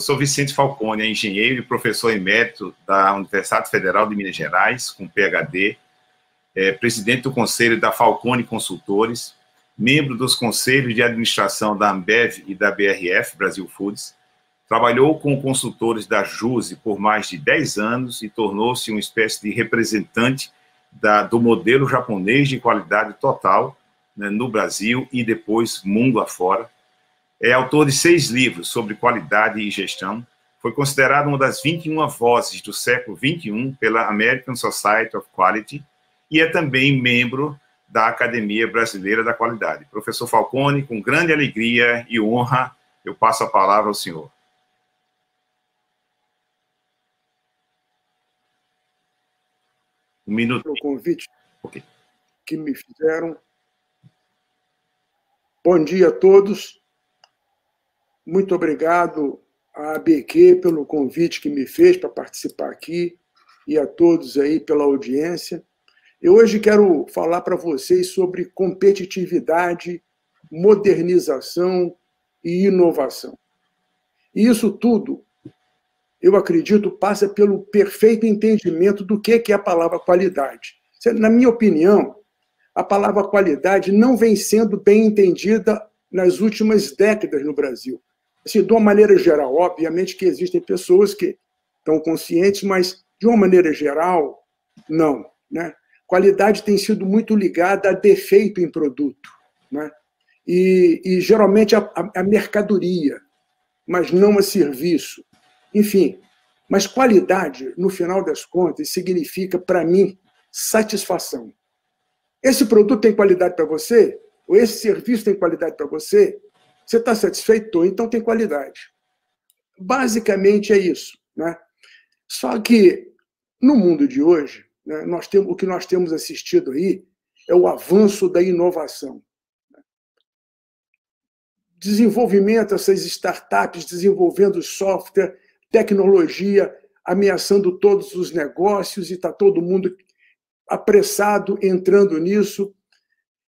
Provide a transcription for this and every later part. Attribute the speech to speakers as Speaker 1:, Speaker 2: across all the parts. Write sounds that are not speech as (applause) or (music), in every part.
Speaker 1: Sou Vicente Falcone, é engenheiro e professor emérito da Universidade Federal de Minas Gerais, com PhD, é presidente do Conselho da Falcone Consultores, membro dos conselhos de administração da Ambev e da BRF, Brasil Foods. Trabalhou com consultores da JUSE por mais de 10 anos e tornou-se uma espécie de representante da, do modelo japonês de qualidade total né, no Brasil e depois mundo afora é autor de seis livros sobre qualidade e gestão. Foi considerado uma das 21 vozes do século XXI pela American Society of Quality e é também membro da Academia Brasileira da Qualidade. Professor Falcone, com grande alegria e honra, eu passo a palavra ao senhor.
Speaker 2: Um minuto. O convite okay. que me fizeram. Bom dia a todos. Muito obrigado à ABQ pelo convite que me fez para participar aqui e a todos aí pela audiência. Eu hoje quero falar para vocês sobre competitividade, modernização e inovação. E isso tudo, eu acredito, passa pelo perfeito entendimento do que é a palavra qualidade. Na minha opinião, a palavra qualidade não vem sendo bem entendida nas últimas décadas no Brasil. Assim, de uma maneira geral, obviamente que existem pessoas que estão conscientes, mas de uma maneira geral, não. Né? Qualidade tem sido muito ligada a defeito em produto, né? e, e geralmente a, a, a mercadoria, mas não a serviço. Enfim, mas qualidade, no final das contas, significa, para mim, satisfação. Esse produto tem qualidade para você? Ou esse serviço tem qualidade para você? Você está satisfeito? Então tem qualidade. Basicamente é isso. Né? Só que no mundo de hoje, né, nós temos, o que nós temos assistido aí é o avanço da inovação. Desenvolvimento, essas startups desenvolvendo software, tecnologia, ameaçando todos os negócios e está todo mundo apressado entrando nisso.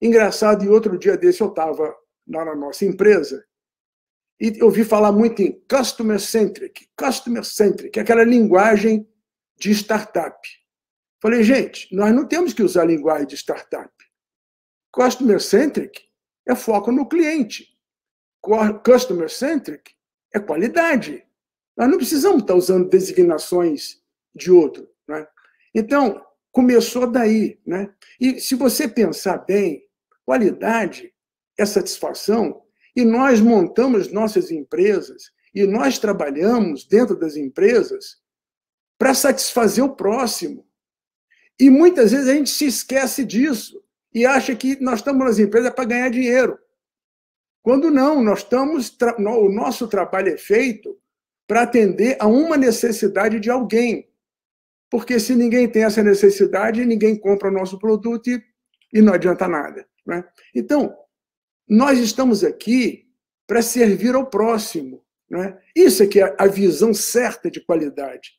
Speaker 2: Engraçado, e outro dia desse eu estava na nossa empresa, e eu ouvi falar muito em customer centric, customer centric, aquela linguagem de startup. Falei, gente, nós não temos que usar a linguagem de startup. Customer centric é foco no cliente. Customer centric é qualidade. Nós não precisamos estar usando designações de outro. Né? Então, começou daí. Né? E se você pensar bem, qualidade é satisfação, e nós montamos nossas empresas, e nós trabalhamos dentro das empresas para satisfazer o próximo. E muitas vezes a gente se esquece disso e acha que nós estamos nas empresas para ganhar dinheiro. Quando não, nós estamos o nosso trabalho é feito para atender a uma necessidade de alguém. Porque se ninguém tem essa necessidade, ninguém compra o nosso produto e, e não adianta nada. Né? Então, nós estamos aqui para servir ao próximo. Né? Isso é que é a visão certa de qualidade.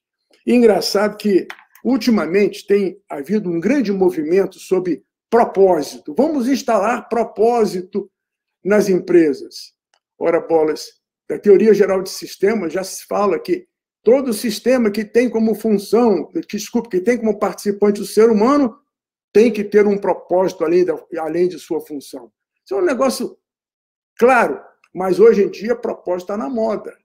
Speaker 2: E engraçado que, ultimamente, tem havido um grande movimento sobre propósito. Vamos instalar propósito nas empresas. Ora, bolas, da teoria geral de sistemas já se fala que todo sistema que tem como função, desculpe, que tem como participante o ser humano, tem que ter um propósito além, da, além de sua função. Isso é um negócio claro, mas hoje em dia propósito está na moda.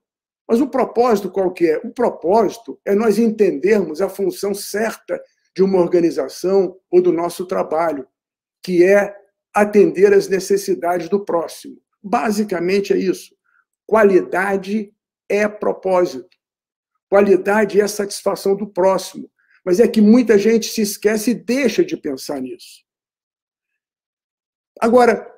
Speaker 2: Mas o propósito qual que é? O propósito é nós entendermos a função certa de uma organização ou do nosso trabalho, que é atender às necessidades do próximo. Basicamente é isso. Qualidade é propósito. Qualidade é satisfação do próximo. Mas é que muita gente se esquece e deixa de pensar nisso. Agora,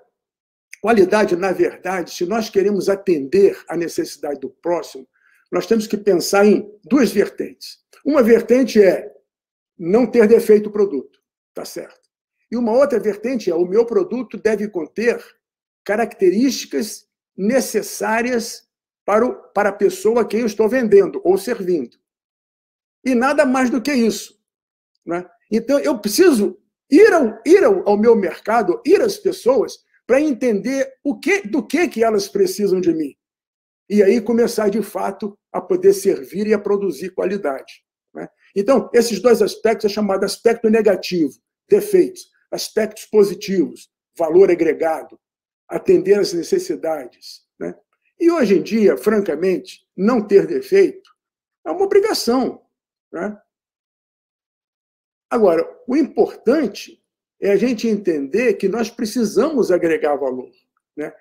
Speaker 2: Qualidade, na verdade, se nós queremos atender à necessidade do próximo, nós temos que pensar em duas vertentes. Uma vertente é não ter defeito o produto, tá certo? E uma outra vertente é o meu produto deve conter características necessárias para, o, para a pessoa a quem eu estou vendendo ou servindo. E nada mais do que isso. Né? Então, eu preciso ir, ao, ir ao, ao meu mercado, ir às pessoas para entender o que, do que, que elas precisam de mim. e aí começar, de fato, a poder servir e a produzir qualidade. Né? Então, esses dois aspectos é chamado aspecto negativo, defeitos, aspectos positivos, valor agregado, atender às necessidades. Né? E hoje em dia, francamente, não ter defeito é uma obrigação. Né? Agora, o importante é a gente entender que nós precisamos agregar valor. Né?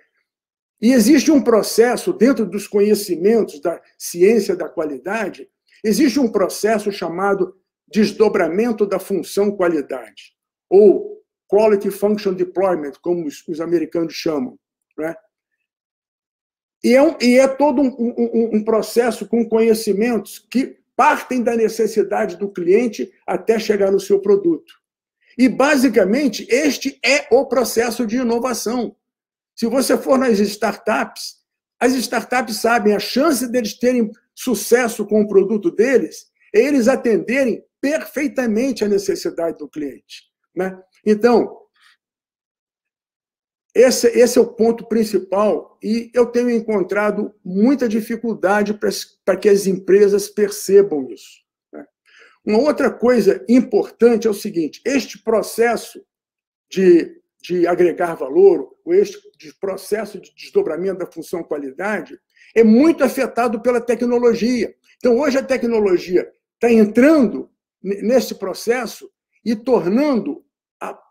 Speaker 2: E existe um processo dentro dos conhecimentos da ciência da qualidade, existe um processo chamado desdobramento da função qualidade, ou Quality Function Deployment, como os, os americanos chamam. Né? E, é um, e é todo um, um, um processo com conhecimentos que partem da necessidade do cliente até chegar no seu produto. E, basicamente, este é o processo de inovação. Se você for nas startups, as startups sabem a chance deles terem sucesso com o produto deles é eles atenderem perfeitamente a necessidade do cliente. Né? Então, esse, esse é o ponto principal e eu tenho encontrado muita dificuldade para que as empresas percebam isso. Uma outra coisa importante é o seguinte: este processo de, de agregar valor, ou este de processo de desdobramento da função qualidade, é muito afetado pela tecnologia. Então, hoje a tecnologia está entrando nesse processo e tornando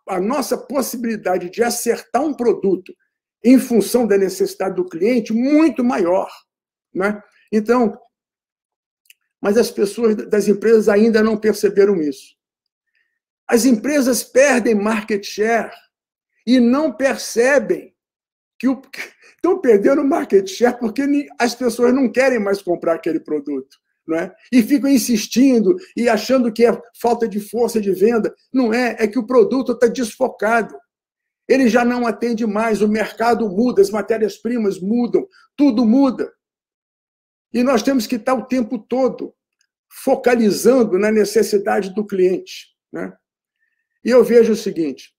Speaker 2: a nossa possibilidade de acertar um produto em função da necessidade do cliente muito maior. Né? Então, mas as pessoas das empresas ainda não perceberam isso. As empresas perdem market share e não percebem que (laughs) estão perdendo market share porque as pessoas não querem mais comprar aquele produto não é? e ficam insistindo e achando que é falta de força de venda. Não é, é que o produto está desfocado. Ele já não atende mais, o mercado muda, as matérias-primas mudam, tudo muda. E nós temos que estar o tempo todo focalizando na necessidade do cliente. Né? E eu vejo o seguinte: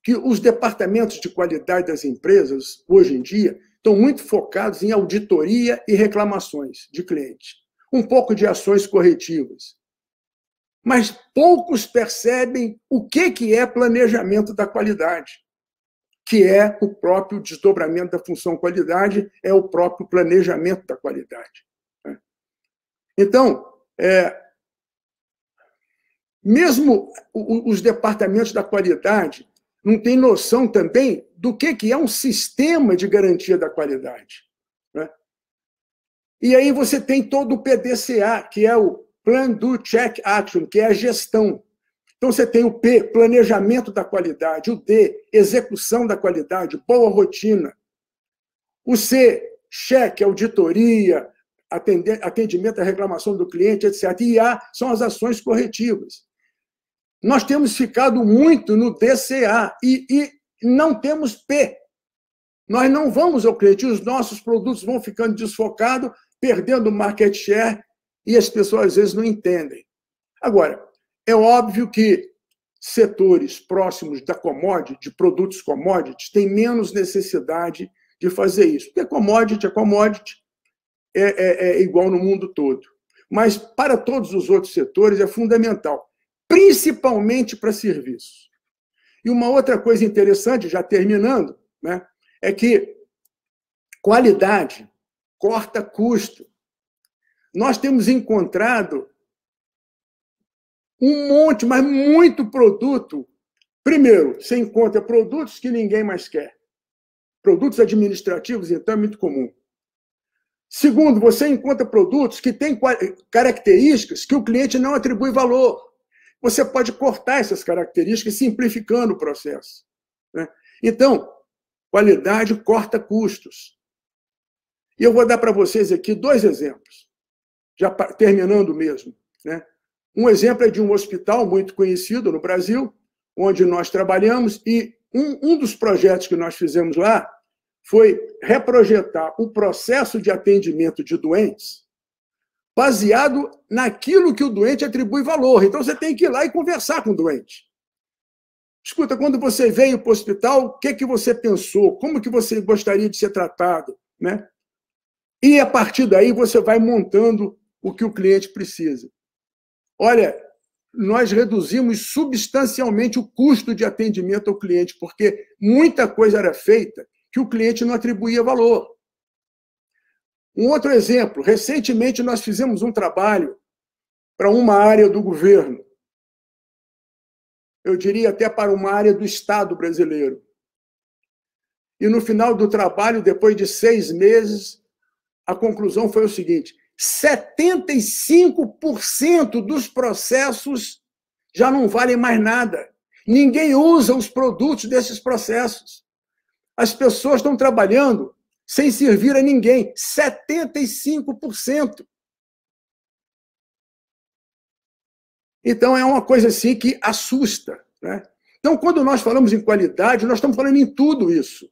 Speaker 2: que os departamentos de qualidade das empresas, hoje em dia, estão muito focados em auditoria e reclamações de clientes, um pouco de ações corretivas. Mas poucos percebem o que, que é planejamento da qualidade, que é o próprio desdobramento da função qualidade, é o próprio planejamento da qualidade. Né? Então, é, mesmo os departamentos da qualidade não têm noção também do que, que é um sistema de garantia da qualidade. Né? E aí você tem todo o PDCA, que é o Plan Do Check Action, que é a gestão. Então você tem o P, planejamento da qualidade, o D, execução da qualidade, boa rotina. O C, cheque, auditoria, atendimento à reclamação do cliente, etc. E A são as ações corretivas. Nós temos ficado muito no DCA e, e não temos P. Nós não vamos ao cliente, os nossos produtos vão ficando desfocados, perdendo market share, e as pessoas às vezes não entendem. Agora, é óbvio que setores próximos da commodity, de produtos commodities, têm menos necessidade de fazer isso. Porque commodity é commodity, é, é, é igual no mundo todo. Mas para todos os outros setores é fundamental, principalmente para serviços. E uma outra coisa interessante, já terminando, né, é que qualidade corta custo. Nós temos encontrado um monte, mas muito produto. Primeiro, você encontra produtos que ninguém mais quer. Produtos administrativos, então, é muito comum. Segundo, você encontra produtos que têm características que o cliente não atribui valor. Você pode cortar essas características simplificando o processo. Né? Então, qualidade corta custos. E eu vou dar para vocês aqui dois exemplos, já terminando mesmo. Né? Um exemplo é de um hospital muito conhecido no Brasil, onde nós trabalhamos, e um, um dos projetos que nós fizemos lá foi reprojetar o processo de atendimento de doentes baseado naquilo que o doente atribui valor. Então você tem que ir lá e conversar com o doente. Escuta, quando você veio para o hospital, o que, que você pensou? Como que você gostaria de ser tratado? Né? E a partir daí você vai montando o que o cliente precisa. Olha, nós reduzimos substancialmente o custo de atendimento ao cliente, porque muita coisa era feita que o cliente não atribuía valor. Um outro exemplo: recentemente nós fizemos um trabalho para uma área do governo, eu diria até para uma área do Estado brasileiro. E no final do trabalho, depois de seis meses, a conclusão foi o seguinte: 75% dos processos já não valem mais nada. Ninguém usa os produtos desses processos. As pessoas estão trabalhando sem servir a ninguém. 75%. Então, é uma coisa assim que assusta. Né? Então, quando nós falamos em qualidade, nós estamos falando em tudo isso.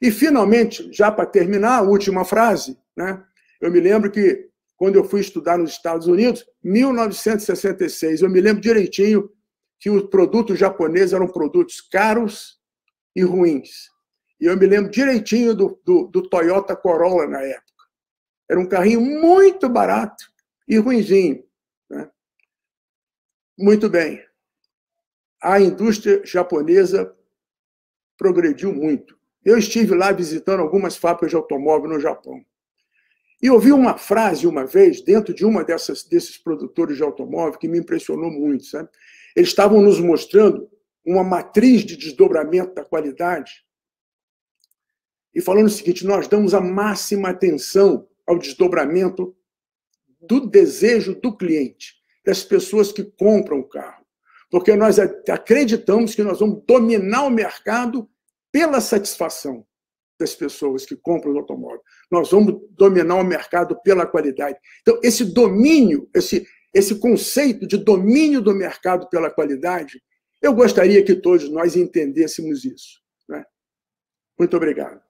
Speaker 2: E, finalmente, já para terminar, a última frase, né? eu me lembro que quando eu fui estudar nos Estados Unidos, 1966. Eu me lembro direitinho que os produtos japoneses eram produtos caros e ruins. E eu me lembro direitinho do, do, do Toyota Corolla na época. Era um carrinho muito barato e ruinzinho. Né? Muito bem. A indústria japonesa progrediu muito. Eu estive lá visitando algumas fábricas de automóvel no Japão. E ouvi uma frase uma vez, dentro de uma dessas, desses produtores de automóvel, que me impressionou muito. Sabe? Eles estavam nos mostrando uma matriz de desdobramento da qualidade e falando o seguinte: nós damos a máxima atenção ao desdobramento do desejo do cliente, das pessoas que compram o carro. Porque nós acreditamos que nós vamos dominar o mercado pela satisfação das pessoas que compram o automóvel. Nós vamos dominar o mercado pela qualidade. Então, esse domínio, esse, esse conceito de domínio do mercado pela qualidade, eu gostaria que todos nós entendêssemos isso. Né? Muito obrigado.